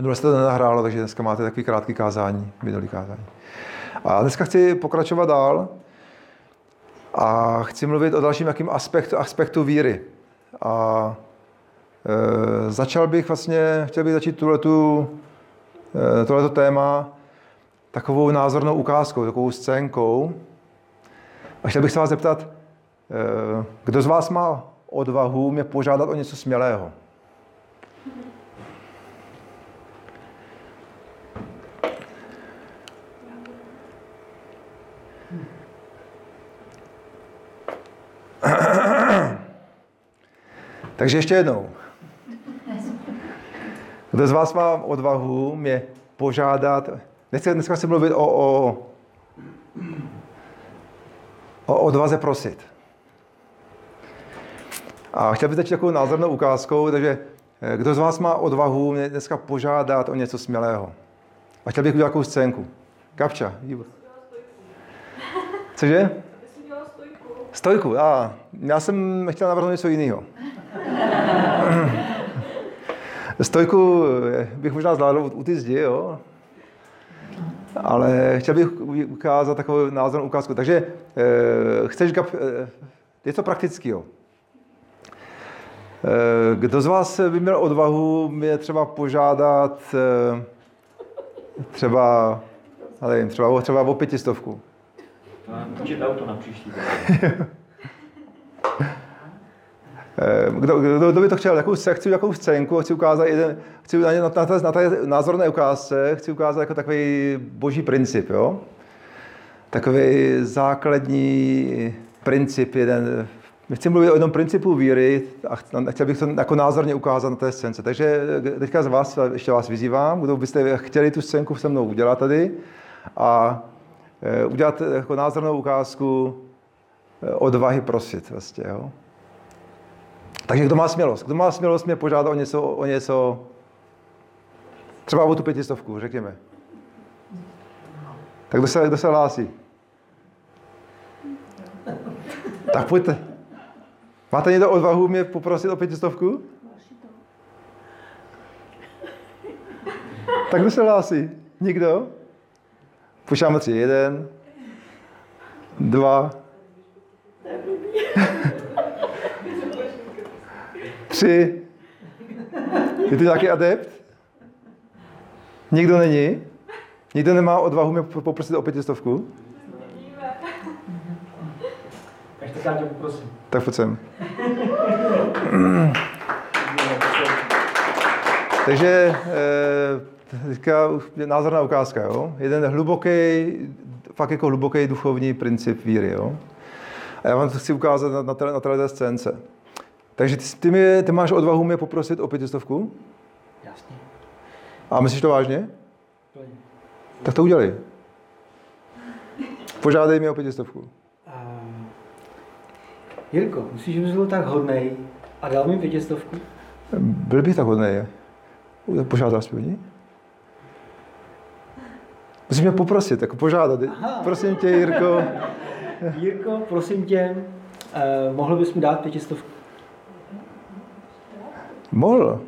Minule se to nenahrálo, takže dneska máte takový krátký kázání, minulý kázání. A dneska chci pokračovat dál a chci mluvit o dalším jakým aspektu, aspektu víry. A e, začal bych vlastně, chtěl bych začít tuhletu, e, tohleto téma takovou názornou ukázkou, takovou scénkou. A chtěl bych se vás zeptat, e, kdo z vás má odvahu mě požádat o něco smělého? Takže ještě jednou. Kdo z vás má odvahu mě požádat, dneska, dneska chci mluvit o, o, o odvaze prosit. A chtěl bych začít takovou názornou ukázkou, takže eh, kdo z vás má odvahu mě dneska požádat o něco smělého? A chtěl bych udělat takovou scénku. Kapča. Cože? Stojku, a já jsem chtěl navrhnout něco jiného. Stojku bych možná zvládl u ty zdi, jo? Ale chtěl bych ukázat takovou názornou ukázku. Takže eh, chceš, gap, eh, je to jo. Eh, kdo z vás by měl odvahu mě třeba požádat eh, třeba, ale třeba, třeba o pětistovku? Můžete auto na příští. Eh, kdo, kdo, kdo by to chtěl, jakou, chci jakou scénku, chci ukázat jeden, chci na, na, na, na té názorné ukázce, chci ukázat jako takový boží princip, jo? Takový základní princip, jeden, chci mluvit o jednom principu víry a chtěl bych to jako názorně ukázat na té scénce. Takže teďka z vás, ještě vás vyzývám, kdo byste chtěli tu scénku se mnou udělat tady a eh, udělat jako názornou ukázku eh, odvahy prosit vlastně, jo? Takže kdo má smělost? Kdo má smělost mě požádat o něco, o něco třeba o tu pětistovku, řekněme. Tak kdo se, kdo se hlásí? Tak pojďte. Máte někdo odvahu mě poprosit o pětistovku? Tak kdo se hlásí? Nikdo? Počítáme tři. Jeden, dva, Tři. Je to nějaký adept? Nikdo není? Nikdo nemá odvahu mě poprosit o pětistovku? Tak tě poprosím. Tak pojď sem. Takže eh, teďka názorná ukázka, jo? Jeden hluboký, fakt jako hluboký duchovní princip víry, jo? A já vám to chci ukázat na, na, na této scénce. Takže ty, ty, mě, ty máš odvahu mě poprosit o pětistovku? Jasně. A myslíš to vážně? Plně. Tak to udělej. Požádej mě o pětistovku. Uh, Jirko, myslíš, že bys byl tak hodnej a dal mi pětistovku? Byl bych tak hodnej. Požádal jsi mě? Musím mě poprosit, jako požádat. Aha. Prosím tě, Jirko. Jirko, prosím tě, uh, mohl bys mi dát pětistovku? Mohl.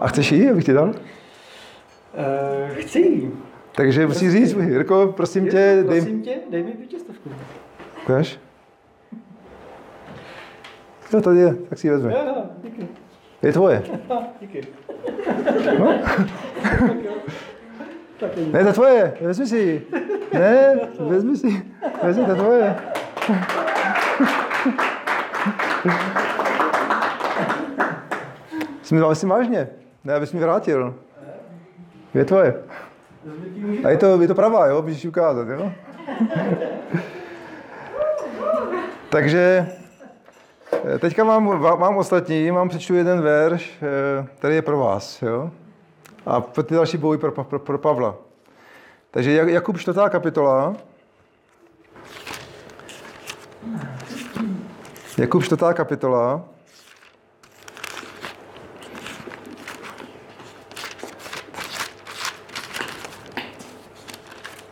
A chceš jí, abych ti dal? Uh, chci. Takže musíš říct, Jirko, prosím Jirko, tě, dej... Prosím tě, dej mi pětistovku. Ukáž? Jo, tady je, tak si ji vezme. Jo, díky. Je tvoje. díky. No? ne, to je tvoje, vezmi si ji. Ne, vezmi si Vezmi, to je tvoje. Jsi mi myslím vážně. Ne, abys mi vrátil. Je tvoje. A je to, je to pravá, jo? Můžeš ukázat, jo? Takže eh, teďka mám, mám ostatní, mám přečtu jeden verš, eh, který je pro vás, jo? A ty další budou pro, pro, pro Pavla. Takže Jakub 4. kapitola. Jakub 4. kapitola.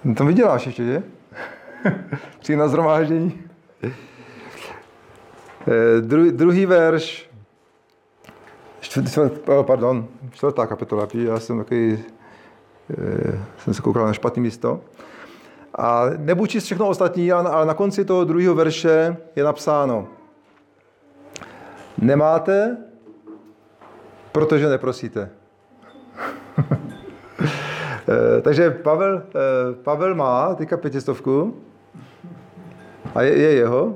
No to vyděláš ještě, že? Přijde na zhromáždění. Eh, Dru, druhý verš, čtvrt, pardon, čtvrtá kapitola, já jsem takový, eh, jsem se koukal na špatné místo. A nebudu číst všechno ostatní, ale na konci toho druhého verše je napsáno, nemáte, protože neprosíte. Eh, takže Pavel, eh, Pavel má teďka pětistovku a je, je jeho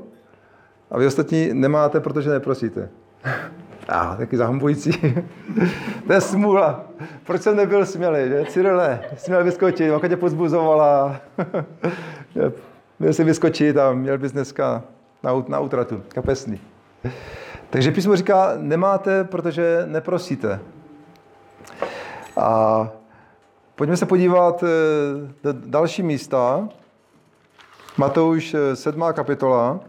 a vy ostatní nemáte, protože neprosíte. A ah, taky zahambující. to je smůla. Proč jsem nebyl smělý, že? Cyrile, jsi měl vyskočit, Maka tě pozbuzovala. měl jsi vyskočit a měl bys dneska na, na utratu, kapesný. Takže písmo říká, nemáte, protože neprosíte. A pojďme se podívat eh, do další místa. Matouš 7. Eh, kapitola.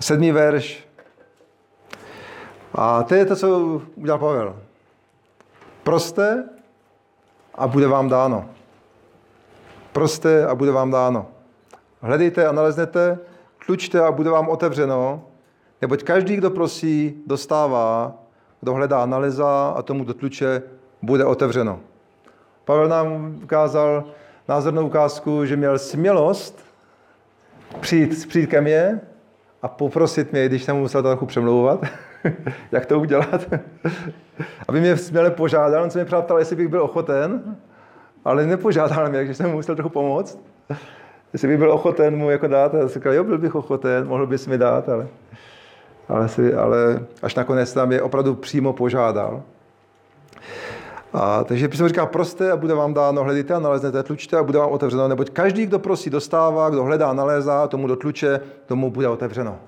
Sedmý verš. A to je to, co udělal Pavel. Proste a bude vám dáno. Proste a bude vám dáno. Hledejte a naleznete, tlučte a bude vám otevřeno, neboť každý, kdo prosí, dostává, kdo hledá, nalezá a tomu, kdo tluče, bude otevřeno. Pavel nám ukázal názornou ukázku, že měl smělost přijít, přijít ke mně a poprosit mě, když jsem musel trochu přemlouvat, jak to udělat, aby mě směle požádal. On se mě ptal, jestli bych byl ochoten, ale nepožádal mě, takže jsem mu musel trochu pomoct. Jestli bych byl ochoten mu jako dát, a říkal, jo, byl bych ochoten, mohl bys mi dát, ale, ale, si, ale až nakonec tam je opravdu přímo požádal. A, takže písmo říká, proste a bude vám dáno, hledejte a naleznete, tlučte a bude vám otevřeno, neboť každý, kdo prosí, dostává, kdo hledá, nalézá, tomu dotluče, tomu bude otevřeno.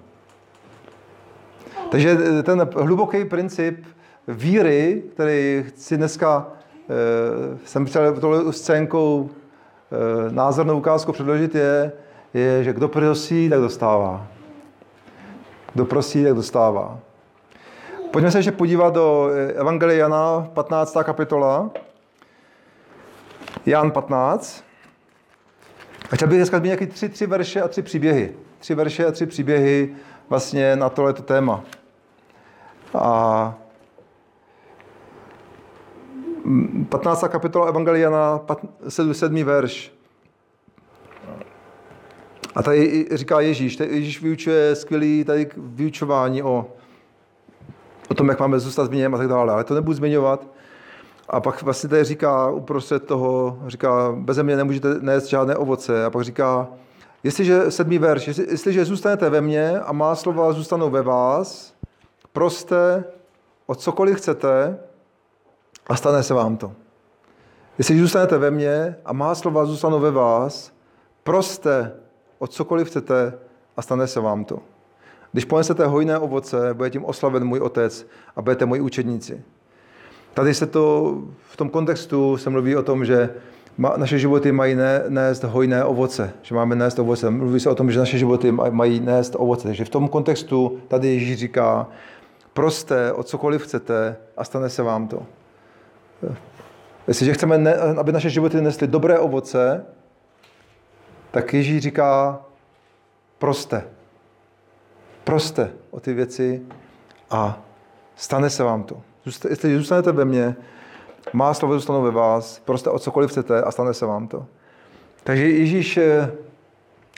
Takže ten hluboký princip víry, který si dneska e, jsem chtěl tohle scénkou e, názornou ukázku předložit, je, je, že kdo prosí, tak dostává. Kdo prosí, tak dostává. Pojďme se ještě podívat do eh, Evangelia Jana, 15. kapitola. Jan 15. A chtěl bych dneska zmínit nějaké tři, tři verše a tři příběhy. Tři verše a tři příběhy vlastně na tohleto téma. A 15. kapitola Evangeliana, 7. verš. A tady říká Ježíš, tady Ježíš vyučuje skvělý tady vyučování o o tom, jak máme zůstat v a tak dále. Ale to nebudu zmiňovat. A pak vlastně tady říká uprostřed toho, říká, bez mě nemůžete nést žádné ovoce. A pak říká, jestliže, sedmý verš, jestli, jestliže zůstanete ve mně a má slova zůstanou ve vás, proste o cokoliv chcete a stane se vám to. Jestli zůstanete ve mně a má slova zůstanou ve vás, proste o cokoliv chcete a stane se vám to. Když ponesete hojné ovoce, bude tím oslaven můj otec a budete moji učedníci. Tady se to, v tom kontextu se mluví o tom, že naše životy mají nést hojné ovoce, že máme nést ovoce. Mluví se o tom, že naše životy mají nést ovoce. Takže v tom kontextu tady Ježíš říká, proste o cokoliv chcete a stane se vám to. Jestliže chceme, aby naše životy nesly dobré ovoce, tak Ježíš říká, proste. Proste o ty věci a stane se vám to. Jestli zůstanete ve mně, má slovo zůstanou ve vás, prostě o cokoliv chcete a stane se vám to. Takže Ježíš eh,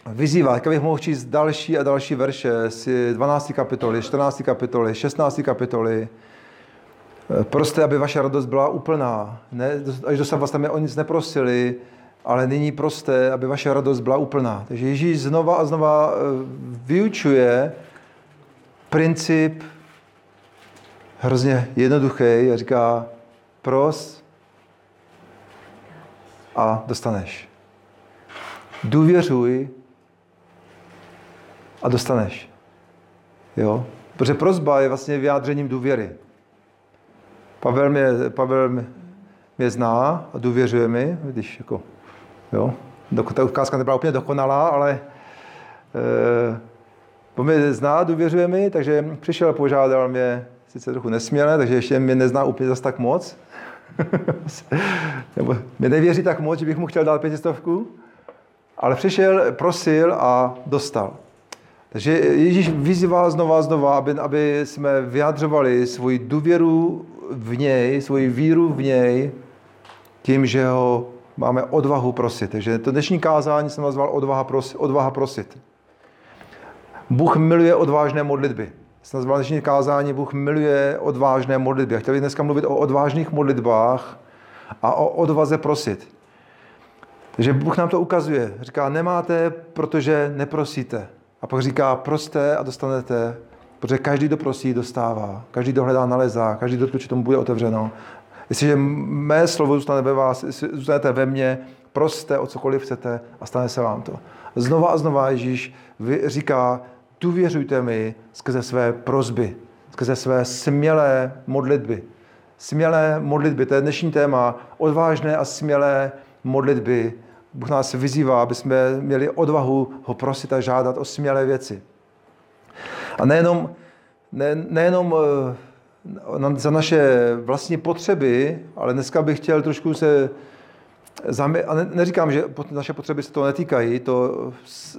vyzývá, jak bych mohl číst další a další verše z 12. kapitoly, 14. kapitoly, 16. kapitoly, prostě, aby vaše radost byla úplná. Ne, až do vás tam o nic neprosili, ale nyní prosté, aby vaše radost byla úplná. Takže Ježíš znova a znova eh, vyučuje, princip hrozně jednoduchý a říká, pros a dostaneš. Důvěřuj a dostaneš. Jo? Protože prozba je vlastně vyjádřením důvěry. Pavel mě, Pavel mě zná a důvěřuje mi, když jako, jo, ta ukázka nebyla úplně dokonalá, ale e, Bo mě zná, důvěřuje mi, takže přišel požádal mě, sice trochu nesměle, takže ještě mě nezná úplně zase tak moc. Nebo mě nevěří tak moc, že bych mu chtěl dát pětistovku. ale přišel, prosil a dostal. Takže Ježíš vyzývá znova a znova, aby, aby jsme vyjadřovali svoji důvěru v něj, svoji víru v něj, tím, že ho máme odvahu prosit. Takže to dnešní kázání jsem nazval odvaha prosit. Odvaha prosit. Bůh miluje odvážné modlitby. Jsem nazval dnešní kázání, Bůh miluje odvážné modlitby. A chtěl bych dneska mluvit o odvážných modlitbách a o odvaze prosit. Takže Bůh nám to ukazuje. Říká, nemáte, protože neprosíte. A pak říká, proste a dostanete, protože každý, kdo prosí, dostává. Každý, kdo hledá, nalezá. Každý, kdo tomu bude otevřeno. Jestliže mé slovo zůstane ve vás, zůstanete ve mně, proste o cokoliv chcete a stane se vám to. Znova a znova Ježíš říká, důvěřujte mi skrze své prozby, skrze své smělé modlitby. Smělé modlitby, to je dnešní téma, odvážné a smělé modlitby. Bůh nás vyzývá, aby jsme měli odvahu ho prosit a žádat o smělé věci. A nejenom, ne, nejenom eh, za naše vlastní potřeby, ale dneska bych chtěl trošku se a neříkám, že naše potřeby se toho netýkají, to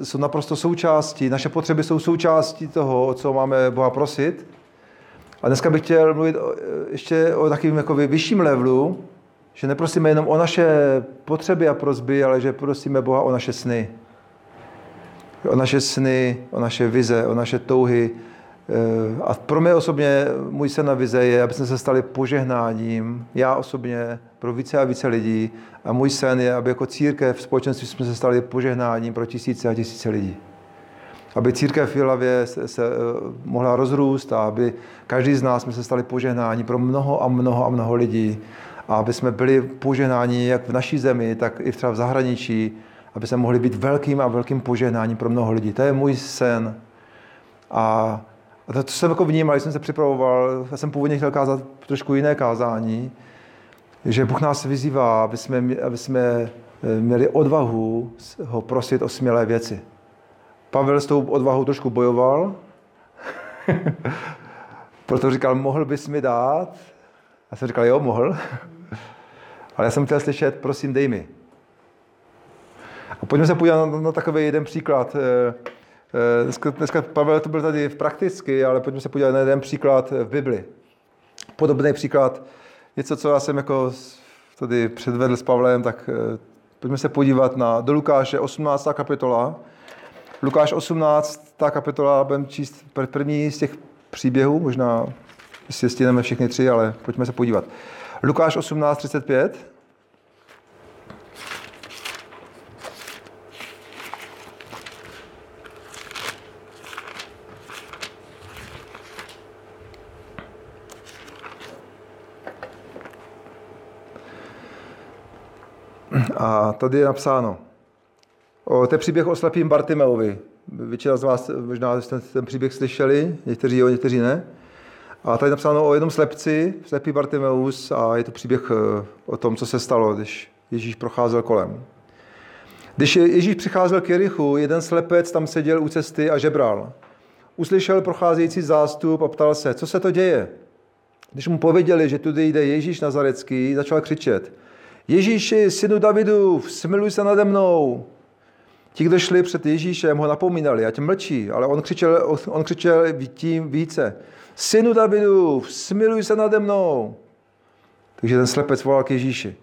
jsou naprosto součástí, naše potřeby jsou součástí toho, co máme Boha prosit. A dneska bych chtěl mluvit ještě o takovým jako vyšším levelu, že neprosíme jenom o naše potřeby a prozby, ale že prosíme Boha o naše sny. O naše sny, o naše vize, o naše touhy, a pro mě osobně můj sen na vize je, aby jsme se stali požehnáním, já osobně, pro více a více lidí. A můj sen je, aby jako církev v společenství jsme se stali požehnáním pro tisíce a tisíce lidí. Aby církev v Jilavě se, se, eh, mohla rozrůst a aby každý z nás jsme se stali požehnání pro mnoho a mnoho a mnoho lidí. A aby jsme byli požehnáni jak v naší zemi, tak i třeba v zahraničí, aby jsme mohli být velkým a velkým požehnáním pro mnoho lidí. To je můj sen. A a to, co jsem jako vnímal, když jsem se připravoval, já jsem původně chtěl kázat trošku jiné kázání, že Bůh nás vyzývá, aby jsme, aby jsme eh, měli odvahu ho prosit o smělé věci. Pavel s tou odvahou trošku bojoval, proto říkal, mohl bys mi dát? Já jsem říkal, jo, mohl. Ale já jsem chtěl slyšet, prosím, dej mi. A pojďme se podívat na, na takový jeden příklad. Eh, dneska, dneska Pavel to byl tady v prakticky, ale pojďme se podívat na jeden příklad v Bibli. Podobný příklad, něco, co já jsem jako tady předvedl s Pavlem, tak eh, pojďme se podívat na, do Lukáše 18. kapitola. Lukáš 18. kapitola, budeme číst první z těch příběhů, možná si stihneme všechny tři, ale pojďme se podívat. Lukáš 18, A tady je napsáno, o, to je příběh o slepým Bartimeovi. Většina z vás možná jste ten příběh slyšeli, někteří jo, někteří ne. A tady je napsáno o jednom slepci, slepý Bartimeus, a je to příběh eh, o tom, co se stalo, když Ježíš procházel kolem. Když Ježíš přicházel k Jerichu, jeden slepec tam seděl u cesty a žebral. Uslyšel procházející zástup a ptal se, co se to děje. Když mu pověděli, že tudy jde Ježíš Nazarecký, začal křičet – Ježíši, synu Davidu, smiluj se nade mnou. Ti, kdo šli před Ježíšem, ho napomínali, ať mlčí, ale on křičel, on křičel tím více. Synu Davidu, smiluj se nade mnou. Takže ten slepec volal k Ježíši.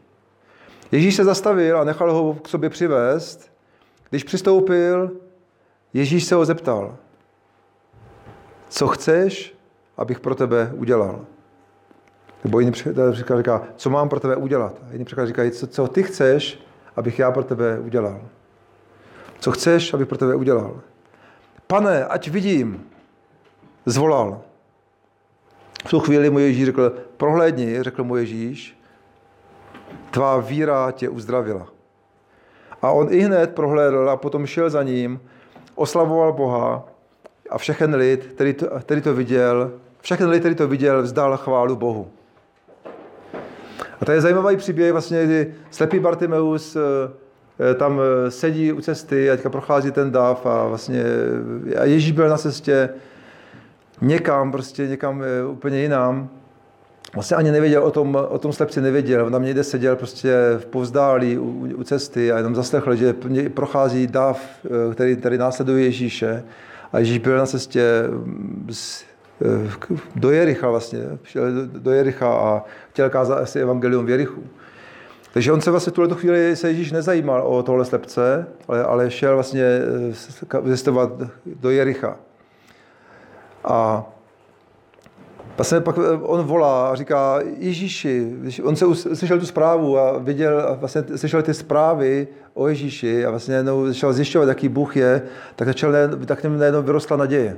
Ježíš se zastavil a nechal ho k sobě přivést. Když přistoupil, Ježíš se ho zeptal, co chceš, abych pro tebe udělal. Nebo jiný překlad říká, co mám pro tebe udělat. A jiný překlad říká, co, co ty chceš, abych já pro tebe udělal. Co chceš, abych pro tebe udělal. Pane, ať vidím, zvolal. V tu chvíli mu Ježíš řekl, prohlédni, řekl mu Ježíš, tvá víra tě uzdravila. A on i hned prohlédl a potom šel za ním, oslavoval Boha a všechen lid, který to, který to viděl, všechen lid, který to viděl, vzdal chválu Bohu. A to je zajímavý příběh, vlastně, kdy slepý Bartimeus eh, eh, tam eh, sedí u cesty a teďka prochází ten dav a vlastně a Ježíš byl na cestě někam, prostě někam úplně jinam. vlastně ani nevěděl o tom, o tom slepci nevěděl. On tam někde seděl prostě v povzdálí u, u cesty a jenom zaslechl, že prochází eh, který, který následuje Ježíše. A Ježíš byl na cestě mm, z, eh, do Jericha vlastně, šel do Jericha a chtěl kázat asi evangelium v Jerichu. Takže on se vlastně v tuhle chvíli se Ježíš nezajímal o tohle slepce, ale, ale šel vlastně zjistovat do Jericha. A Vlastně pak eh, on volá a říká Ježíši, on se slyšel tu zprávu a viděl, a vlastně slyšel ty zprávy o Ježíši a vlastně jednou začal zjišťovat, jaký Bůh je, tak, začal, tak něm najednou vyrostla naděje.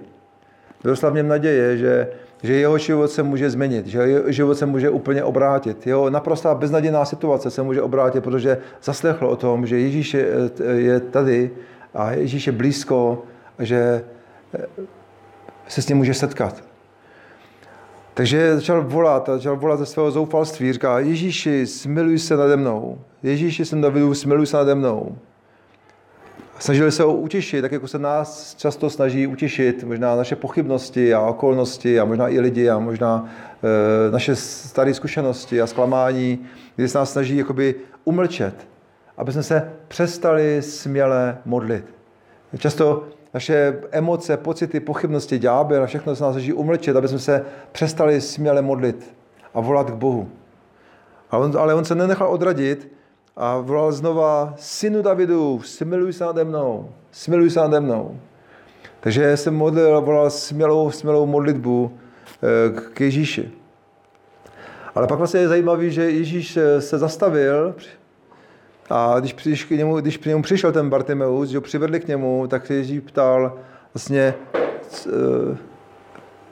Vyrostla v něm naděje, že, že jeho život se může změnit, že jeho život se může úplně obrátit. Jeho naprostá beznadějná situace se může obrátit, protože zaslechl o tom, že Ježíš je, tady a Ježíš je blízko že eh, se s ním může setkat. Takže začal volat, začal volat ze svého zoufalství. Říká, Ježíši, smiluj se nade mnou. Ježíši, jsem Davidu, smiluj se nade mnou. Snažili se ho utěšit, tak jako se nás často snaží utěšit, možná naše pochybnosti a okolnosti a možná i lidi a možná e, naše staré zkušenosti a zklamání, kdy se nás snaží jakoby umlčet, aby jsme se přestali směle modlit. Často naše emoce, pocity, pochybnosti, ďábel a všechno se nás snaží umlčet, aby jsme se přestali směle modlit a volat k Bohu. On, ale on se nenechal odradit a volal znova, synu Davidu, smiluj se nade mnou, smiluj se nade mnou. Takže jsem modlil a volal smělou, smělou modlitbu eh, k Ježíši. Ale pak vlastně je zajímavé, že Ježíš se zastavil a když, když, k němu, když k němu přišel ten Bartimeus, že ho přivedli k němu, tak se Ježíš ptal vlastně, eh,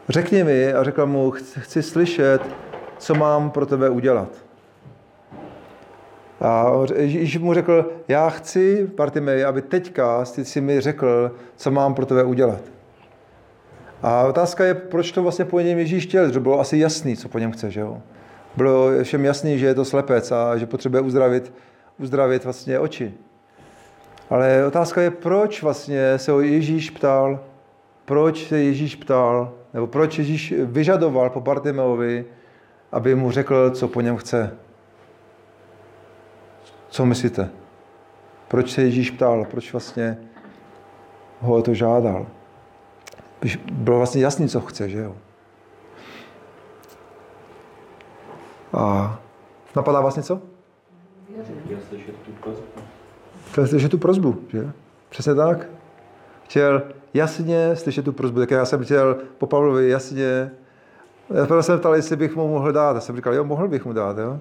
řekni mi, a řekl mu, chci slyšet, co mám pro tebe udělat. A Ježíš mu řekl, já chci, Bartimej, aby teďka si mi řekl, co mám pro tebe udělat. A otázka je, proč to vlastně po něm Ježíš chtěl, že bylo asi jasný, co po něm chce, že jo? Bylo všem jasný, že je to slepec a že potřebuje uzdravit uzdravit vlastně oči. Ale otázka je, proč vlastně se ho Ježíš ptal, proč se Ježíš ptal, nebo proč Ježíš vyžadoval po Bartimeovi, aby mu řekl, co po něm chce. Co myslíte? Proč se Ježíš ptal? Proč vlastně ho to žádal? Bylo vlastně jasný, co chce, že jo? A napadá vás něco? Chtěl slyšet tu prozbu. Chtěl slyšet tu prozbu, že? Přesně tak. Chtěl jasně slyšet tu prozbu. Tak já jsem chtěl po Pavlovi jasně. Já jsem ptal, jestli bych mu mohl dát. Já jsem říkal, jo, mohl bych mu dát, jo.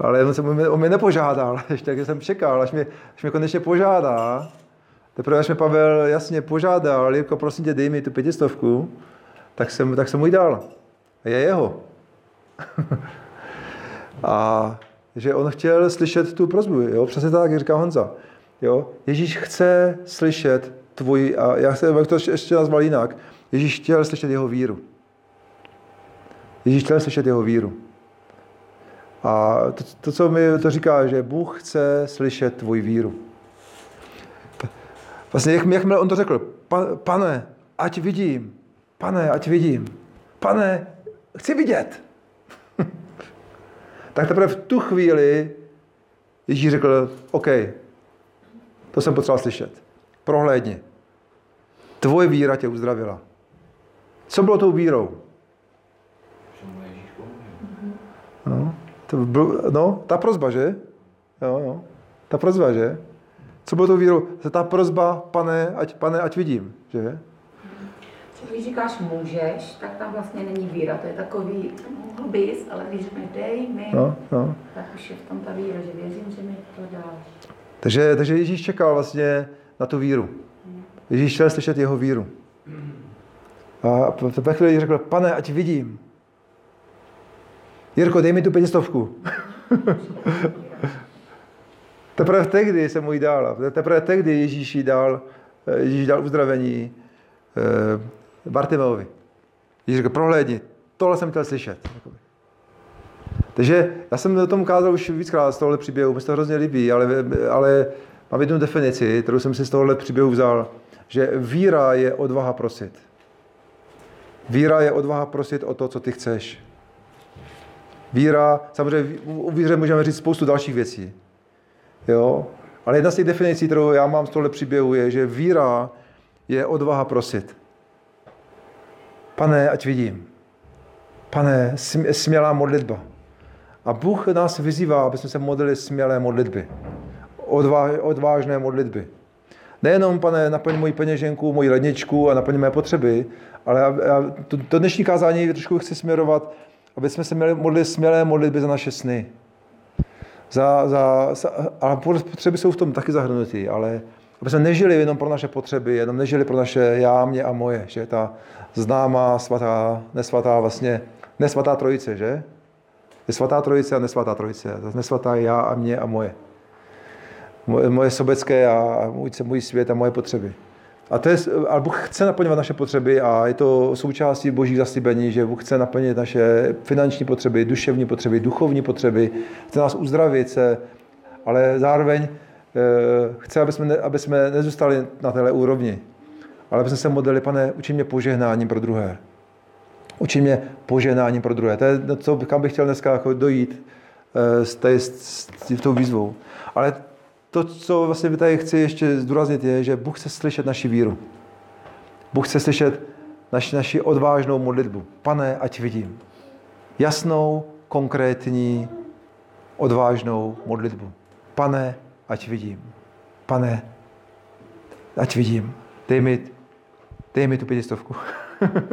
Ale on, se, on mě nepožádal, ještě tak jsem čekal, až mě, až mě konečně požádá. Teprve až mě Pavel jasně požádal, Jirko, prosím tě, dej mi tu pětistovku, tak jsem, tak jsem mu ji dal. A je jeho. A že on chtěl slyšet tu prozbu, jo? přesně tak, jak říká Honza. Jo? Ježíš chce slyšet tvůj, a já chci, jak to ještě nazval jinak, Ježíš chtěl slyšet jeho víru. Ježíš chtěl slyšet jeho víru. A to, to, co mi to říká, že Bůh chce slyšet tvůj víru. Vlastně, jak, jakmile on to řekl, pane, ať vidím, pane, ať vidím, pane, chci vidět tak teprve v tu chvíli Ježíš řekl, OK, to jsem potřeboval slyšet. Prohlédni. Tvoje víra tě uzdravila. Co bylo tou vírou? No, to byl, no, ta prozba, že? Jo, jo. Ta prozba, že? Co bylo tou vírou? Ta prozba, pane, ať, pane, ať vidím, že? když říkáš můžeš, tak tam vlastně není víra. To je takový, mohl bys, ale když řekneš dej mi, no, no. tak už je v tom ta víra, že věřím, že mi to dáš. Takže, takže Ježíš čekal vlastně na tu víru. Ježíš chtěl slyšet jeho víru. A ve chvíli řekl, pane, ať vidím. Jirko, dej mi tu pětistovku. Teprve tehdy se mu jí dal. Teprve tehdy Ježíš dal, Ježíš dal uzdravení eh, Bartimeovi. Ježíš řekl, prohlédni, tohle jsem chtěl slyšet. Takže já jsem o tom ukázal už víckrát z tohohle příběhu, mi se to hrozně líbí, ale, ale mám jednu definici, kterou jsem si z tohohle příběhu vzal, že víra je odvaha prosit. Víra je odvaha prosit o to, co ty chceš. Víra, samozřejmě u víře můžeme říct spoustu dalších věcí. Jo? Ale jedna z těch definicí, kterou já mám z tohle příběhu, je, že víra je odvaha prosit. Pane, ať vidím. Pane, smělá modlitba. A Bůh nás vyzývá, aby jsme se modlili smělé modlitby. odvážné modlitby. Nejenom, pane, naplň moji peněženku, moji ledničku a naplň mé potřeby, ale já, já, to, to dnešní kázání trošku chci směrovat, aby jsme se měli modlit smělé modlitby za naše sny. Za, za, za, a potřeby jsou v tom taky zahrnuty, ale aby jsme nežili jenom pro naše potřeby, jenom nežili pro naše já, mě a moje, že ta známá svatá, nesvatá vlastně, nesvatá trojice, že? Je svatá trojice a nesvatá trojice. Nesvatá já a mě a moje. Moje, moje sobecké a můj, můj svět a moje potřeby. A to je, ale Bůh chce naplňovat naše potřeby a je to součástí božích zaslíbení, že Bůh chce naplnit naše finanční potřeby, duševní potřeby, duchovní potřeby, chce nás uzdravit, se, ale zároveň e, chce, aby jsme, ne, aby jsme nezůstali na téhle úrovni, ale aby jsme se modlili, pane, učí mě požehnáním pro druhé. Učí mě požehnáním pro druhé. To je to, kam bych chtěl dneska jako dojít e, s, tady, s, s tou výzvou. Ale to, co vlastně tady chci ještě zdůraznit, je, že Bůh chce slyšet naši víru. Bůh chce slyšet naši, naši odvážnou modlitbu. Pane, ať vidím. Jasnou, konkrétní, odvážnou modlitbu. Pane, ať vidím. Pane, ať vidím. Dej mi, dej mi tu pětistovku.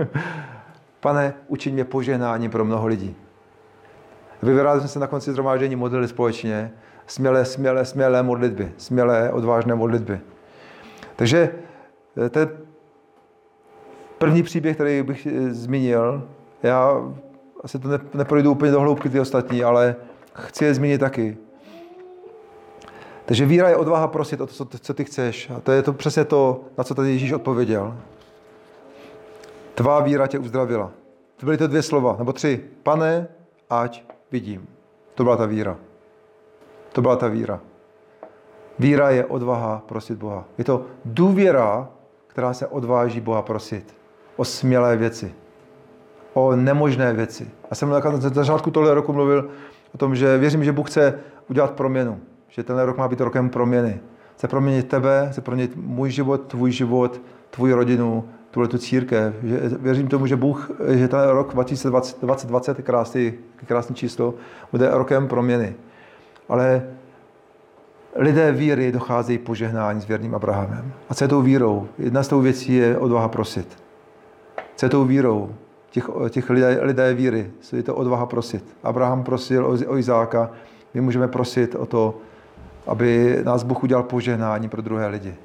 Pane, učiň mě požehnání pro mnoho lidí. Vybrali jsme se na konci zhromáždění modlili společně smělé, smělé, smělé modlitby, smělé, odvážné modlitby. Takže eh, je první příběh, který bych eh, zmínil. Já asi to neprojdu úplně do hloubky ty ostatní, ale chci je zmínit taky. Takže víra je odvaha prosit o to, co ty chceš. A to je to přesně to, na co tady Ježíš odpověděl. Tvá víra tě uzdravila. To byly to dvě slova, nebo tři. Pane, ať vidím. To byla ta víra. To byla ta víra. Víra je odvaha prosit Boha. Je to důvěra, která se odváží Boha prosit o smělé věci, o nemožné věci. Já jsem na začátku tohle roku mluvil o tom, že věřím, že Bůh chce udělat proměnu, že tenhle rok má být rokem proměny. Chce proměnit tebe, chce proměnit můj život, tvůj život, tvůj rodinu, tuhle tu církev. Že, věřím tomu, že Bůh, že ten rok 2020, 2020 krásný, krásný číslo, bude rokem proměny ale lidé víry docházejí požehnání s věrným Abrahamem. A co je tou vírou? Jedna z tou věcí je odvaha prosit. Co je tou vírou? Těch, těch lidé, lidé víry, je to odvaha prosit. Abraham prosil o, o Izáka, my můžeme prosit o to, aby nás Bůh udělal požehnání pro druhé lidi.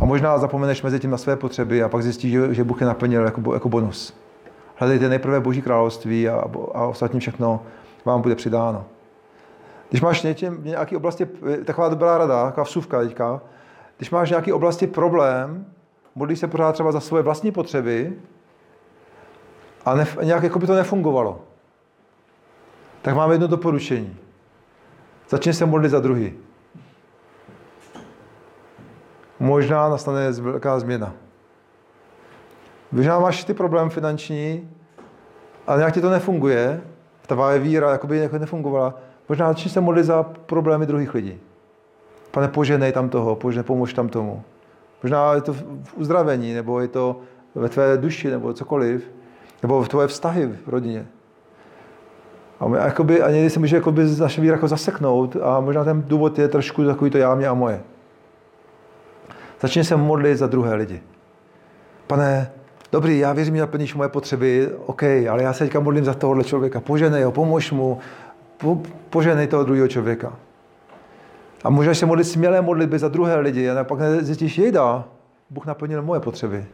A možná zapomeneš mezi tím na své potřeby a pak zjistíš, že, že Bůh je naplnil jako, jako bonus. Hledejte nejprve Boží království a, a ostatní všechno vám bude přidáno. Když máš něčem, nějaký oblasti, taková dobrá rada, taková vsuvka teďka, když máš nějaký oblasti problém, modlíš se pořád třeba za svoje vlastní potřeby a nef, nějak jako by to nefungovalo, tak mám jedno doporučení. Začni se modlit za druhý. Možná nastane velká změna. Možná máš ty problém finanční, ale nějak ti to nefunguje, ta víra jakoby jako nefungovala, Možná začni se modlit za problémy druhých lidí. Pane, poženej tam toho, poženej, pomož tam tomu. Možná je to v uzdravení, nebo je to ve tvé duši, nebo cokoliv. Nebo v tvoje vztahy v rodině. A, my, jakoby, a někdy se může jakoby naše víra jako zaseknout a možná ten důvod je trošku takový to já, mě a moje. Začni se modlit za druhé lidi. Pane, dobrý, já věřím, že naplníš moje potřeby, OK, ale já se teďka modlím za tohohle člověka, poženej ho, pomož mu, po, poženej toho druhého člověka. A můžeš se modlit smělé modlitby za druhé lidi a pak zjistíš, jejda, Bůh naplnil moje potřeby.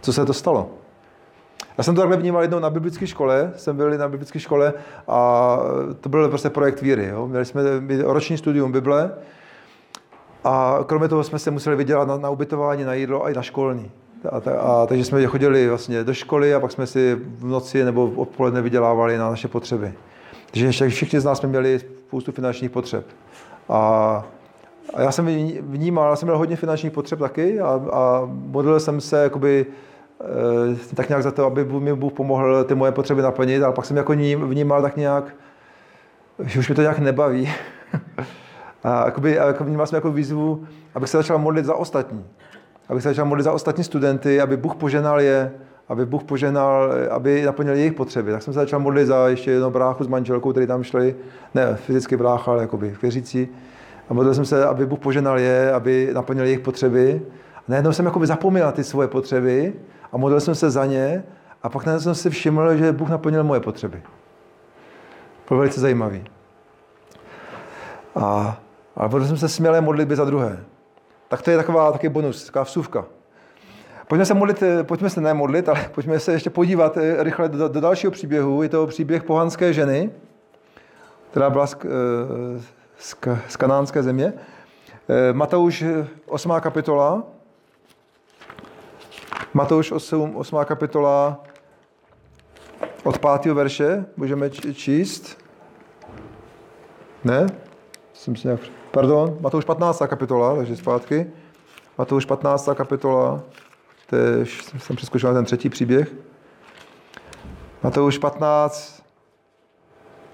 Co se to stalo? Já jsem to takhle vnímal jednou na biblické škole, jsem byl na biblické škole a to byl prostě projekt víry. Jo. Měli jsme roční studium Bible a kromě toho jsme se museli vydělat na, na ubytování, na jídlo a i na školní. A, a, takže jsme chodili vlastně do školy a pak jsme si v noci nebo odpoledne vydělávali na naše potřeby. Takže všichni z nás jsme měli spoustu finančních potřeb. A, a já jsem vnímal, já jsem měl hodně finančních potřeb taky a, a modlil jsem se jakoby tak nějak za to, aby mi Bůh pomohl ty moje potřeby naplnit, ale pak jsem jako vnímal tak nějak, že už mi to nějak nebaví. a, jakoby, jako vnímal jsem jako výzvu, abych se začal modlit za ostatní. Abych se začal modlit za ostatní studenty, aby Bůh poženal je, aby Bůh poženal, aby naplnil jejich potřeby. Tak jsem se začal modlit za ještě jednou bráchu s manželkou, který tam šli, ne fyzicky brácha, ale jakoby věřící. A modlil jsem se, aby Bůh poženal je, aby naplnil jejich potřeby. A najednou jsem jakoby zapomněl ty svoje potřeby a modlil jsem se za ně a pak najednou jsem si všiml, že Bůh naplnil moje potřeby. Bylo velice zajímavý. A, ale modlil jsem se smělé modlitby za druhé. Tak to je taková taky bonus, taková vsuvka. Pojďme se modlit, pojďme se nemodlit, ale pojďme se ještě podívat eh, rychle do, do dalšího příběhu. Je to příběh pohanské ženy, která byla z, eh, z, z kanánské země. Eh, Matouš 8. kapitola. Matouš 8, 8. kapitola od 5. verše můžeme číst. Ne? Jsem si nějak... Pardon, Matouš 15. kapitola, takže zpátky. Matouš 15. kapitola, to je, jsem přeskočil na ten třetí příběh. Matouš 15,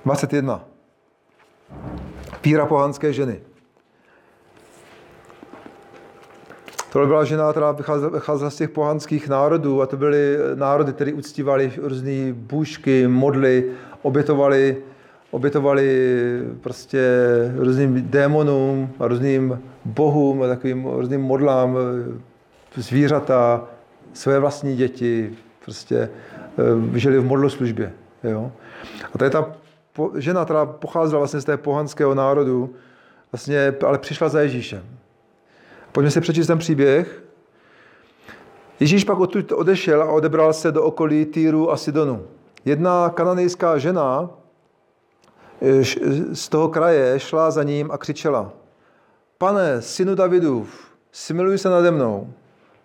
21. Víra pohanské ženy. To byla žena, která vycházela z těch pohanských národů a to byly národy, které uctívali různé bůžky, modly, obětovali, obětovali prostě různým démonům a různým bohům a takovým různým modlám, zvířata, své vlastní děti, prostě eh, žili v modloslužbě. Jo? A je ta žena, která pocházela vlastně z té pohanského národu, vlastně, ale přišla za Ježíšem. Pojďme si přečíst ten příběh. Ježíš pak odtud odešel a odebral se do okolí Týru a Sidonu. Jedna kananejská žena eh, z toho kraje šla za ním a křičela. Pane, synu Davidův, smiluj se nade mnou.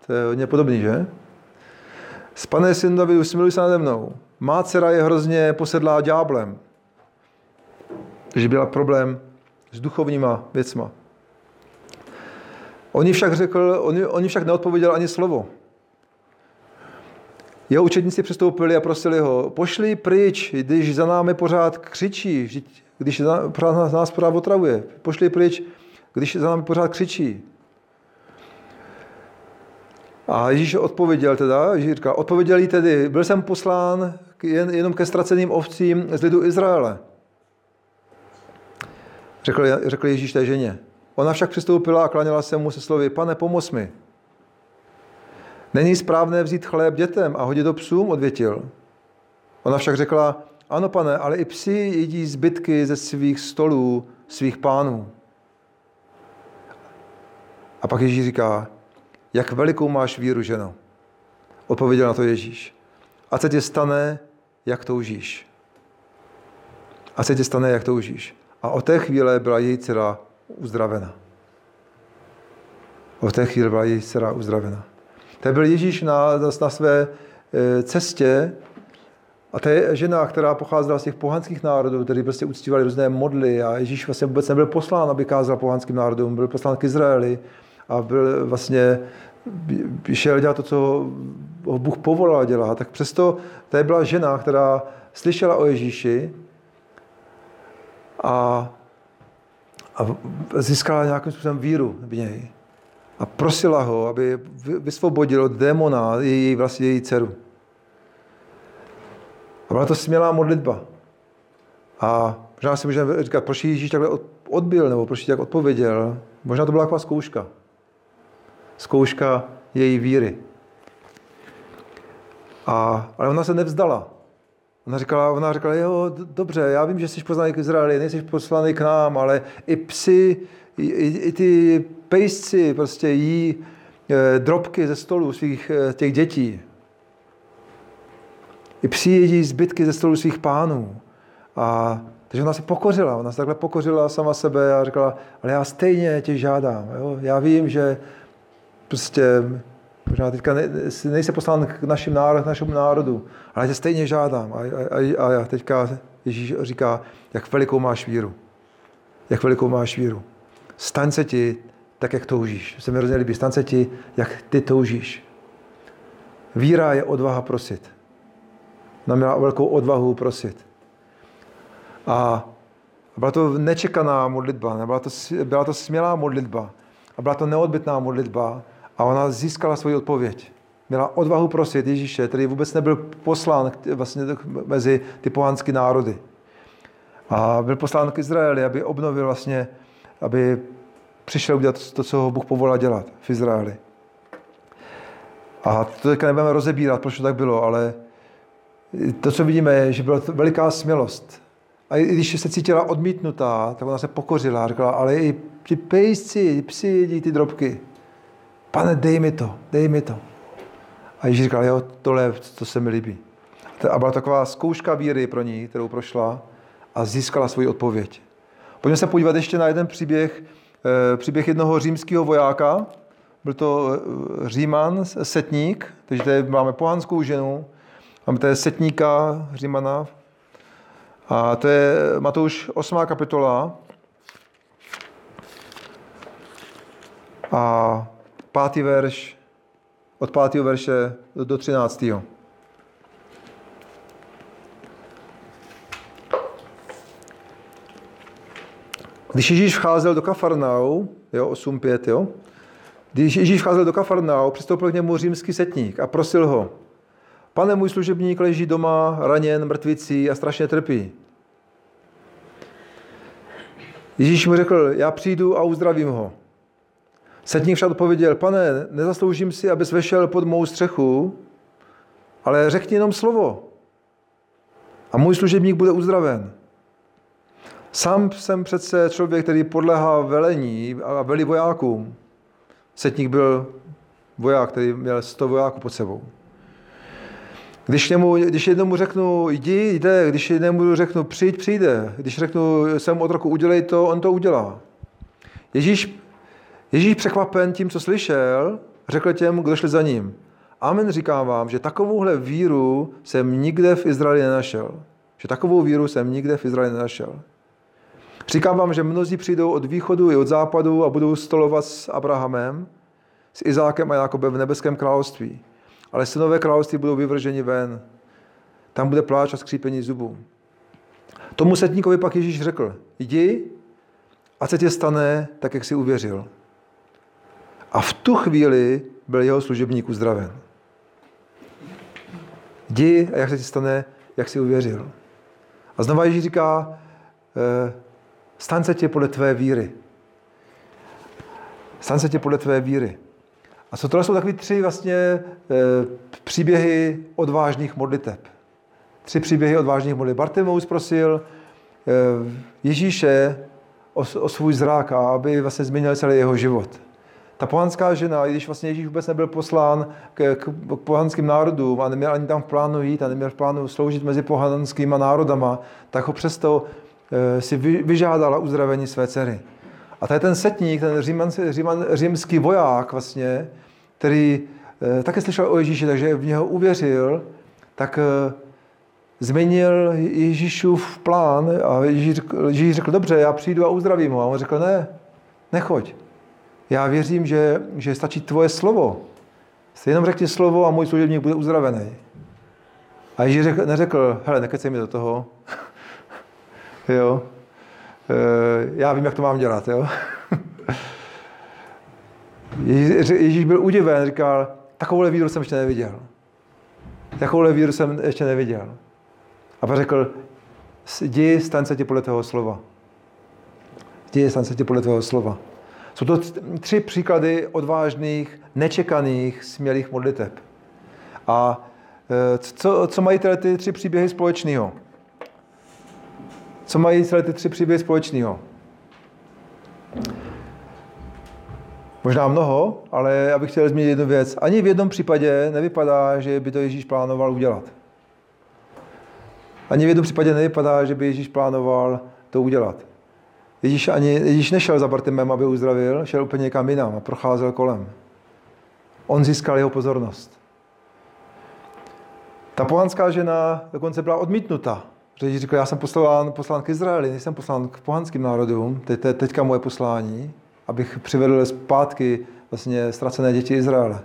To je hodně podobný, že? S pane synu Davidu, smiluj se nade mnou. Má dcera je hrozně posedlá dňáblem. Takže byla problém s duchovníma věcma. Oni však řekl, oni, oni však neodpověděl ani slovo. Jeho učedníci přistoupili a prosili ho, pošli pryč, když za námi pořád křičí, když pořád nás pořád otravuje. Pošli pryč, když za námi pořád křičí. A Ježíš odpověděl teda, Ježíš říká, odpověděl jí tedy, byl jsem poslán jen, jenom ke ztraceným ovcím z lidu Izraele. Řekl, řekl Ježíš té ženě. Ona však přistoupila a klaněla se mu se slovy, pane, pomoz mi. Není správné vzít chléb dětem a hodit do psům, odvětil. Ona však řekla, ano pane, ale i psi jedí zbytky ze svých stolů, svých pánů. A pak Ježíš říká, jak velikou máš víru, ženo? Odpověděl na to Ježíš. A se ti stane, jak toužíš. A se ti stane, jak toužíš. A od té chvíle byla její dcera uzdravena. Od té chvíle byla její dcera uzdravena. To byl Ježíš na, na své e, cestě a to je žena, která pocházela z těch pohanských národů, kteří prostě uctívali různé modly a Ježíš vlastně vůbec nebyl poslán, aby kázal pohanským národům, byl poslán k Izraeli a byl vlastně šel dělat to, co ho Bůh povolal dělat, tak přesto tady byla žena, která slyšela o Ježíši a, a získala nějakým způsobem víru v něj. A prosila ho, aby vysvobodil od démona její, vlastně její dceru. A byla to smělá modlitba. A možná si můžeme říkat, proč Ježíš takhle odbil, nebo proč tak odpověděl. Možná to byla taková zkouška zkouška její víry. A, ale ona se nevzdala. Ona říkala, ona říkala, jo, dobře, já vím, že jsi poslaný k Izraeli, nejsi poslaný k nám, ale i psy, i, ty pejsci prostě jí e, drobky ze stolu svých e, těch dětí. I psi jedí zbytky ze stolu svých pánů. A takže ona se pokořila, ona se takhle pokořila sama sebe a říkala, ale já stejně tě žádám. Jo? Já vím, že prostě možná teďka ne, nejsi poslán k našim národu, k našemu národu, ale tě stejně žádám. A, a, a, a teďka Ježíš říká, jak velikou máš víru. Jak velikou máš víru. Staň se ti tak, jak toužíš. Se mi hrozně líbí. Staň se ti, jak ty toužíš. Víra je odvaha prosit. Měla velkou odvahu prosit. A byla to nečekaná modlitba, byla to, byla to smělá modlitba. A byla to neodbytná modlitba. A ona získala svoji odpověď. Měla odvahu prosit Ježíše, který vůbec nebyl poslán vlastně mezi ty pohanské národy. A byl poslán k Izraeli, aby obnovil vlastně, aby přišel udělat to, co ho Bůh povolal dělat v Izraeli. A to teďka nebudeme rozebírat, proč to tak bylo, ale to, co vidíme, je, že byla to veliká smělost. A i když se cítila odmítnutá, tak ona se pokořila a řekla, ale i ti pejsci, ti psi jedí ty drobky. Pane, dej mi to, dej mi to. A Ježíš říkal, jo, tohle, to se mi líbí. A byla taková zkouška víry pro ní, kterou prošla a získala svoji odpověď. Pojďme se podívat ještě na jeden příběh, eh, příběh jednoho římského vojáka. Byl to eh, Říman, setník, takže tady máme pohanskou ženu, máme tady setníka Římana, a to je Matouš 8. kapitola. A pátý verš, od pátého verše do 13. Když Ježíš vcházel do Kafarnau, jo, 8.5, jo, když Ježíš vcházel do Kafarnau, přistoupil k němu římský setník a prosil ho, pane, můj služebník leží doma, raněn, mrtvicí a strašně trpí. Ježíš mu řekl, já přijdu a uzdravím ho. Setník však odpověděl, pane, nezasloužím si, abys vešel pod mou střechu, ale řekni jenom slovo a můj služebník bude uzdraven. Sám jsem přece člověk, který podlehá velení a velí vojákům. Setník byl voják, který měl 100 vojáků pod sebou. Když, němu, když jednomu řeknu, jdi, jde, když jednomu řeknu, přijď, přijde. Když řeknu, jsem od roku, udělej to, on to udělá. Ježíš, Ježíš překvapen tím, co slyšel, řekl těm, kdo šli za ním. Amen říkám vám, že takovouhle víru jsem nikde v Izraeli nenašel. Že takovou víru jsem nikde v Izraeli nenašel. Říkám vám, že mnozí přijdou od východu i od západu a budou stolovat s Abrahamem, s Izákem a Jakobem v nebeském království ale synové království budou vyvrženi ven. Tam bude pláč a skřípení zubů. Tomu setníkovi pak Ježíš řekl, jdi a se tě stane tak, jak jsi uvěřil. A v tu chvíli byl jeho služebník uzdraven. Jdi a jak se ti stane, jak jsi uvěřil. A znova Ježíš říká, eh, stan se tě podle tvé víry. Stan se tě podle tvé víry. A co tohle jsou takové tři vlastně e, příběhy odvážných modliteb. Tři příběhy odvážných modliteb. Bartimeus prosil e, Ježíše o, o svůj zrak a aby vlastně změnil celý jeho život. Ta pohanská žena, i když vlastně Ježíš vůbec nebyl poslán k, k, k pohanským národům a neměl ani tam v plánu jít a neměl v plánu sloužit mezi pohanskýma národama, tak ho přesto si vy, vyžádala uzdravení své dcery. A tady ten setník, ten říman, říman, římský voják vlastně, který e, také slyšel o Ježíši, takže v něho uvěřil, tak e, změnil Ježíšův plán a Ježíš řekl, Ježíš řekl, dobře, já přijdu a uzdravím ho. A on řekl, ne, nechoď. Já věřím, že, že stačí tvoje slovo. Jsi jenom řekni slovo a můj služebník bude uzdravený. A Ježíš řekl, neřekl, hele, nekecej mi do toho. Jo. Eh, já vím, jak to mám dělat. Jo? Ježíš byl udiven, říkal, takovouhle víru jsem ještě neviděl. Takovouhle víru jsem ještě neviděl. A pak řekl, jdi, staň se ti podle toho slova. Jdi, staň se ti podle toho slova. Jsou to tři příklady odvážných, nečekaných, smělých modliteb. A eh, co, co mají tyhle ty tři příběhy společného? Co mají celé ty tři příběhy společného? Možná mnoho, ale já bych chtěl zmínit jednu věc. Ani v jednom případě nevypadá, že by to Ježíš plánoval udělat. Ani v jednom případě nevypadá, že by Ježíš plánoval to udělat. Ježíš, ani, Ježíš nešel za Bartimem, aby uzdravil, šel úplně někam jinam a procházel kolem. On získal jeho pozornost. Ta pohanská žena dokonce byla odmítnuta. Protože říkal, já jsem poslán, poslán k Izraeli, nejsem poslán k pohanským národům, teď, teď, teďka moje poslání, abych přivedl zpátky vlastně ztracené děti Izraele.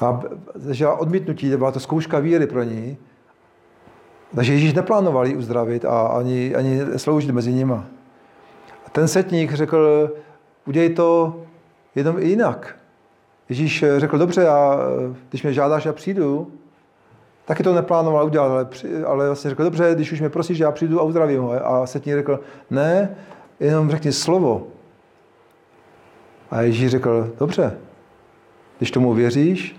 A zažila odmítnutí, byla to zkouška víry pro ní. Takže Ježíš neplánoval ji uzdravit a ani, ani sloužit mezi nima. A ten setník řekl, udělej to jenom jinak. Ježíš řekl, dobře, já, když mě žádáš, já přijdu, taky to neplánoval udělat, ale, ale vlastně řekl, dobře, když už mě prosíš, já přijdu a uzdravím ho. A setník řekl, ne, jenom řekni slovo. A Ježíš řekl, dobře, když tomu věříš,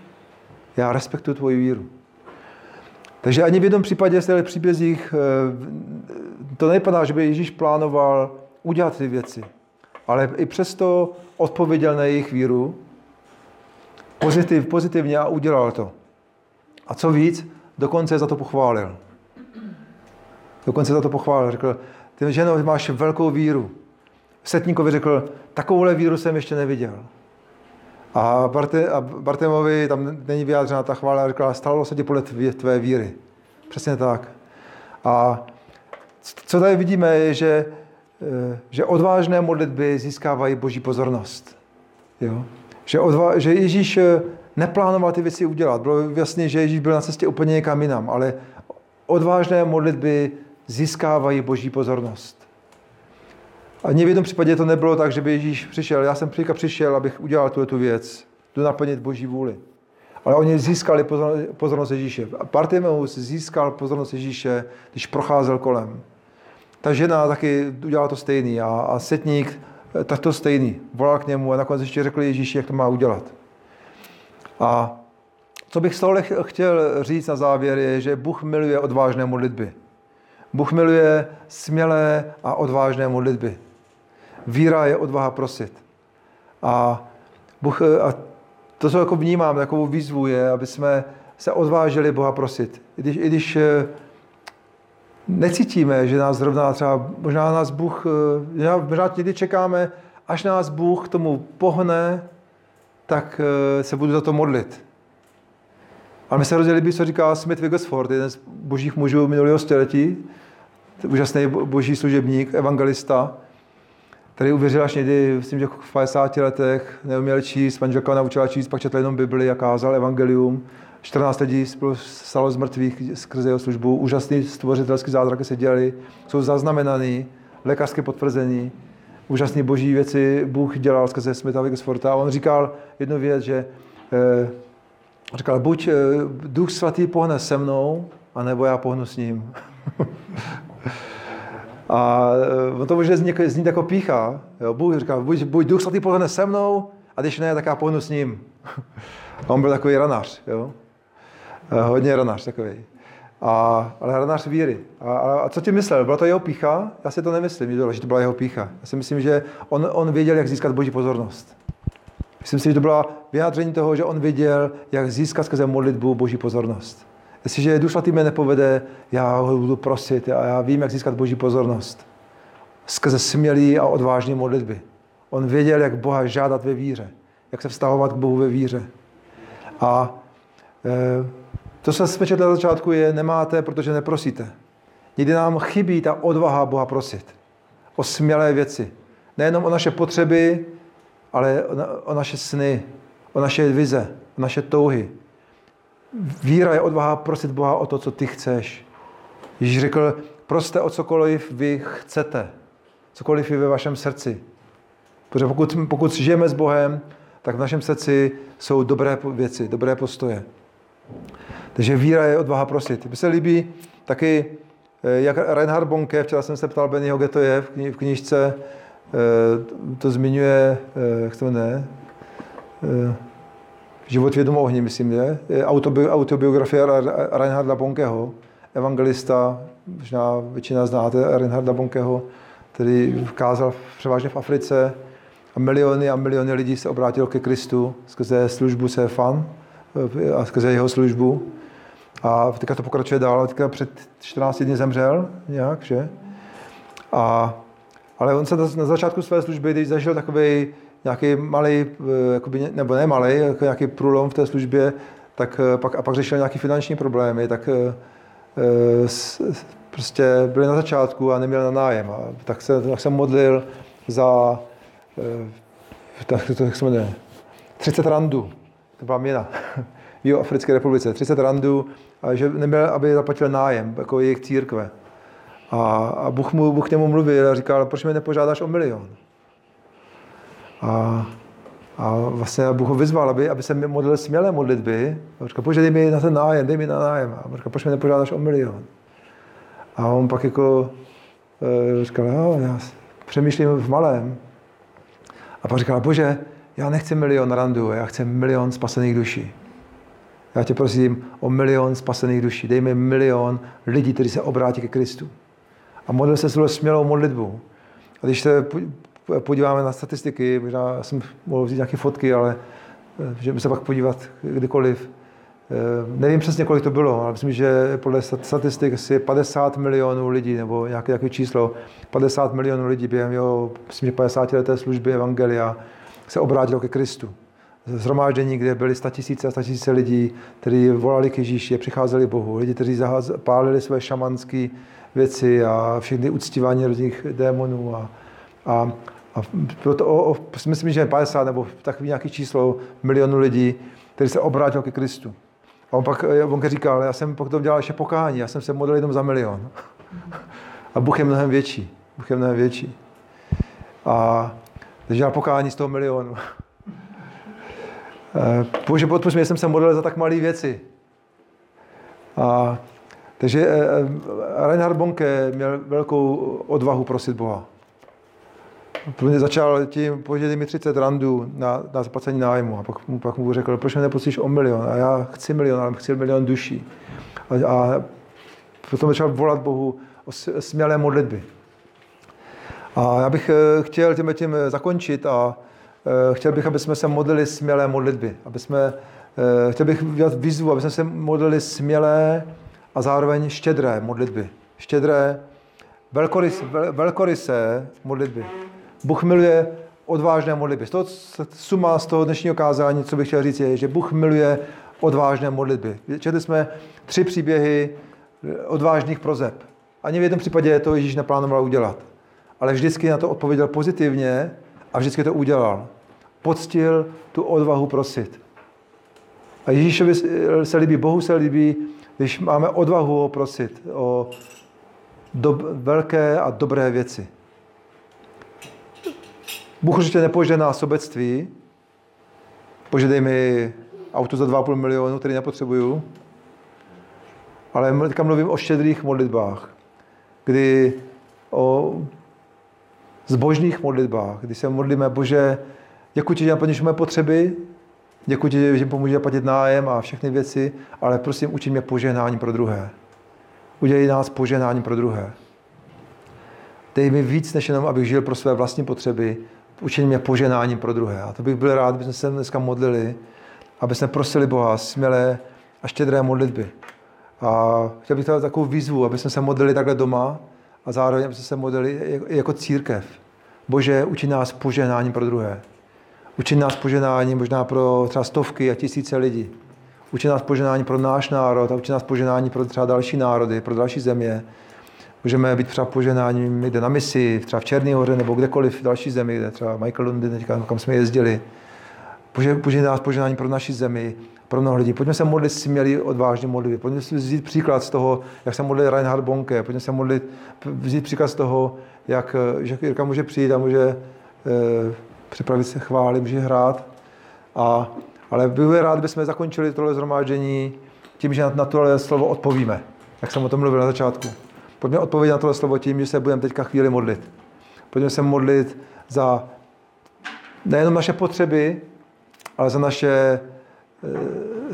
já respektuju tvoji víru. Takže ani v jednom případě z těchto příbězích eh, to nepadá, že by Ježíš plánoval udělat ty věci. Ale i přesto odpověděl na jejich víru pozitiv, pozitivně a udělal to. A co víc, dokonce za to pochválil. Dokonce za to pochválil. Řekl, ty ženo, máš velkou víru. Setníkovi řekl, takovouhle víru jsem ještě neviděl. A, Barte, a Bartemovi tam není vyjádřena ta chvála, řekla, stalo se ti podle tvé víry. Přesně tak. A co tady vidíme, je, že, eh, že odvážné modlitby získávají boží pozornost. Jo? Že, odva, že Ježíš eh, neplánoval ty věci udělat. Bylo jasné, že Ježíš byl na cestě úplně někam jinam, ale odvážné modlitby získávají boží pozornost. Ani v jednom případě to nebylo tak, že by Ježíš přišel. Já jsem přišel, abych udělal tuto věc, tu naplnit Boží vůli. Ale oni získali pozornost Ježíše. Bartimeus získal pozornost Ježíše, když procházel kolem. Ta žena taky udělala to stejný a, a setník eh, tak to stejný. Volal k němu a nakonec ještě řekl Ježíši, jak to má udělat. A co bych z tohle chtěl říct na závěr je, že Bůh miluje odvážné modlitby. Bůh miluje smělé a odvážné modlitby. Víra je odvaha prosit. A, Bůh, a to, co jako vnímám, takovou výzvu je, aby jsme se odvážili Boha prosit. I když, i když eh, necítíme, že nás zrovna třeba, možná nás Bůh, eh, možná někdy čekáme, až nás Bůh k tomu pohne, tak eh, se budu za to modlit. Ale mi se hrozně líbí, co říká Smith Wigglesworth, jeden z božích mužů minulého století, úžasný boží služebník, evangelista, který uvěřil až někdy, myslím, že v 50 letech, neuměl číst, manželka naučila číst, pak četl jenom Bibli a kázal evangelium. 14 lidí stalo z mrtvých skrze jeho službu. Úžasný stvořitelský zázraky se dělali, jsou zaznamenaný, lékařské potvrzení. Úžasné boží věci Bůh dělal skrze Smitha Wigglesforta. A on říkal jednu věc, že eh, říkal, buď eh, Duch Svatý pohne se mnou, anebo já pohnu s ním. A eh, to může znít, znít jako pícha. Jo, Bůh říká, buď, buď duch svatý pohne se mnou, a když ne, tak já pohnu s ním. A on byl takový ranař, jo. Hodně ranař takový. A, ale ranař víry. A, a, a co ti myslel? Byla to jeho pícha? Já si to nemyslím, že to byla jeho pícha. Já si myslím, že on, on věděl, jak získat boží pozornost. Myslím si, že to byla vyjádření toho, že on věděl, jak získat skrze modlitbu boží pozornost. Jestliže Duch Svatý mě nepovede, já ho budu prosit a já vím, jak získat Boží pozornost. Skrze smělý a odvážný modlitby. On věděl, jak Boha žádat ve víře, jak se vztahovat k Bohu ve víře. A e, to, co jsme četli na začátku, je nemáte, protože neprosíte. Někdy nám chybí ta odvaha Boha prosit. O smělé věci. Nejenom o naše potřeby, ale o naše sny, o naše vize, o naše touhy, Víra je odvaha prosit Boha o to, co ty chceš. Ježíš řekl, proste o cokoliv vy chcete. Cokoliv je ve vašem srdci. Protože pokud, pokud žijeme s Bohem, tak v našem srdci jsou dobré věci, dobré postoje. Takže víra je odvaha prosit. Mně se líbí taky, eh, jak Reinhard Bonke, včera jsem se ptal Bennyho, kde to je v knižce, eh, to zmiňuje, eh, jak to jmenuje, Život v ohni, myslím, je. Autobi- autobiografie Reinharda Bonkeho, evangelista, možná většina znáte Reinharda Bonkeho, který kázal převážně v Africe a miliony a miliony lidí se obrátilo ke Kristu skrze službu Sefan a skrze jeho službu. A teďka to pokračuje dál, teďka před 14 dny zemřel nějak, že? A, ale on se na začátku své služby, když zažil takový nějaký malý, eh, jakoby, nebo ne malý, jako nějaký průlom v té službě, tak eh, pak, a pak řešil nějaké finanční problémy, tak eh, prostě byli na začátku a neměl na nájem. A tak se, tak se modlil za, tak to, jak se jmenuje, 30 randů. To byla měna. v Africké republice, 30 randů, že neměl, aby zaplatil nájem, jako jejich církve. A, a Bůh, mu, Bůh k němu mluvil a říkal, proč mi nepožádáš o milion? A, a vlastně Bůh ho vyzval, aby, aby se modlil smělé modlitby. A říkal, bože, dej mi na ten nájem, dej mi na nájem. A říkal, proč mi nepožádáš o milion? A on pak jako e, říkal, jo, já přemýšlím v malém. A pak říkal, bože, já nechci milion randu, já chci milion spasených duší. Já tě prosím o milion spasených duší. Dej mi milion lidí, kteří se obrátí ke Kristu. A modlil se s smělou modlitbou. A když se podíváme na statistiky, možná jsem mohl vzít nějaké fotky, ale eh, můžeme se pak podívat kdykoliv. Eh, nevím přesně, kolik to bylo, ale myslím, že podle statistik asi 50 milionů lidí, nebo nějaké takové číslo, 50 milionů lidí během jeho, myslím, že 50 leté služby Evangelia se obrátilo ke Kristu. Zhromáždění, kde byly tisíce a tisíce lidí, kteří volali k Ježíši, přicházeli Bohu. Lidi, kteří pálili své šamanské věci a všechny uctívání různých démonů. A, a, a proto o, o, myslím, že 50 nebo takový nějaký číslo milionů lidí, kteří se obrátili ke Kristu. A on pak on říkal, já jsem potom dělal ještě pokání, já jsem se modlil jenom za milion. A Bůh je mnohem větší. Bůh je mnohem větší. A takže dělal pokání z toho milionu. Eh, Bože, podpoř mě, jsem se modlil za tak malé věci. A, takže eh, eh, Reinhard Bonke měl velkou odvahu prosit Boha. Prvně začal tím, požádej mi 30 randů na, na zaplacení nájmu. A pak, pak mu řekl, proč mi neprosíš o milion? A já chci milion, ale chci milion duší. A, a potom začal volat Bohu o smělé modlitby. A já bych chtěl tím, tím zakončit a chtěl bych, aby jsme se modlili smělé modlitby. Aby jsme, eh, chtěl bych udělat výzvu, aby jsme se modlili smělé a zároveň štědré modlitby. Štědré, velkorys, vel, velkorysé modlitby. Bůh miluje odvážné modlitby. Z toho suma z toho dnešního kázání, co bych chtěl říct, je, že Bůh miluje odvážné modlitby. Četli jsme tři příběhy odvážných prozeb. Ani v jednom případě to Ježíš neplánoval udělat. Ale vždycky na to odpověděl pozitivně a vždycky to udělal. Poctil tu odvahu prosit. A Ježíšovi se líbí, Bohu se líbí, když máme odvahu ho prosit o do, velké a dobré věci. Bůh určitě nepožehná sobectví, požadej mi auto za 2,5 milionu, který nepotřebuju, ale teďka mluvím o štědrých modlitbách, kdy o zbožných modlitbách, kdy se modlíme, Bože, děkuji ti, že naplníš mé potřeby, děkuji ti, že mi pomůžeš zaplatit nájem a všechny věci, ale prosím, učí mě požehnání pro druhé. Udělej nás požehnáním pro druhé. Dej mi víc, než jenom, abych žil pro své vlastní potřeby, učení mě poženáním pro druhé. A to bych byl rád, abychom se dneska modlili, aby jsme prosili Boha smělé a štědré modlitby. A chtěl bych dát takovou výzvu, aby jsme se modlili takhle doma, a zároveň aby se modlili jako církev. Bože, učí nás poženáním pro druhé. Učí nás poženáním možná pro třeba stovky a tisíce lidí. Učí nás poženání pro náš národ a učí nás poženání pro třeba další národy, pro další země. Můžeme být třeba poženáním někde na misi, třeba v Černý hoře nebo kdekoliv v další zemi, kde třeba Michael teďka, kam jsme jezdili. Bože, bože nás poženání pro naši zemi, pro mnoho lidí. Pojďme se modlit smělí odvážně modlit. Pojďme si vzít příklad z toho, jak se modlil Reinhard Bonke. Pojďme se modlit, vzít příklad z toho, jak že Jirka může přijít a může e, připravit se chvály, může hrát. A, ale bych rád, bychom zakončili tohle zhromáždění tím, že na, na tohle slovo odpovíme, jak jsem o tom mluvil na začátku. Pojďme odpovědět na tohle slovo tím, že se budeme teďka chvíli modlit. Pojďme se modlit za nejenom naše potřeby, ale za naše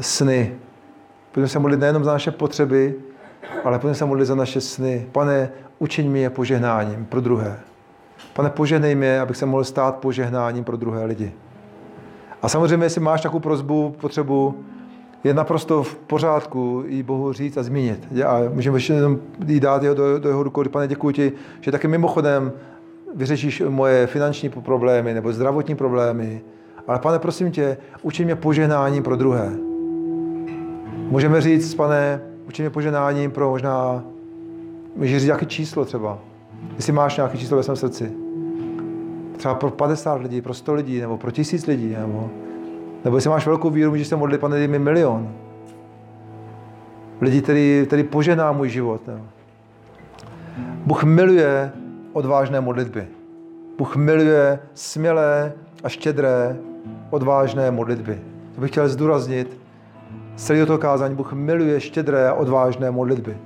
sny. Pojďme se modlit nejenom za naše potřeby, ale pojďme se modlit za naše sny. Pane, učiň mi je požehnáním pro druhé. Pane, požehnej mě, abych se mohl stát požehnáním pro druhé lidi. A samozřejmě, jestli máš takovou prozbu, potřebu, je naprosto v pořádku jí Bohu říct a zmínit. A můžeme ještě jenom jí dát jeho do, do jeho rukou. Pane, děkuji ti, že taky mimochodem vyřešíš moje finanční problémy nebo zdravotní problémy, ale pane, prosím tě, učí mě poženáním pro druhé. Můžeme říct, pane, učí mě poženáním pro možná, můžeš říct nějaké číslo třeba. Jestli máš nějaké číslo ve svém srdci. Třeba pro 50 lidí, pro 100 lidí, nebo pro tisíc lidí, nebo Nebo jestli máš velkou víru, můžeš se modlit, pane, dej mi milion. Lidi, který, který požená můj život. Ne? Bůh miluje odvážné modlitby. Bůh miluje smělé a štědré, odvážné modlitby. To bych chtěl zdůraznit. Z celého toho kázání Bůh miluje štědré a odvážné modlitby.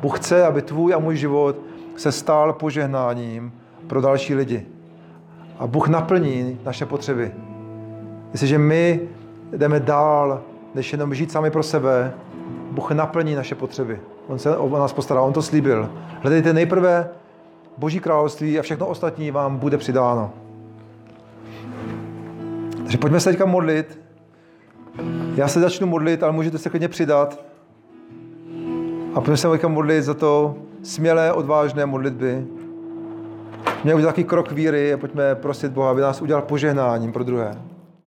Bůh chce, aby tvůj a můj život se stál požehnáním pro další lidi. A Bůh naplní naše potřeby. Jestliže my jdeme dál, než jenom žít sami pro sebe, Bůh naplní naše potřeby. On se o nás postará, on to slíbil. Hledejte nejprve Boží království a všechno ostatní vám bude přidáno. Takže pojďme se teďka modlit. Já se začnu modlit, ale můžete se klidně přidat. A pojďme se teďka modlit za to smělé, odvážné modlitby. Měl udělat takový krok víry a pojďme prosit Boha, aby nás udělal požehnáním pro druhé.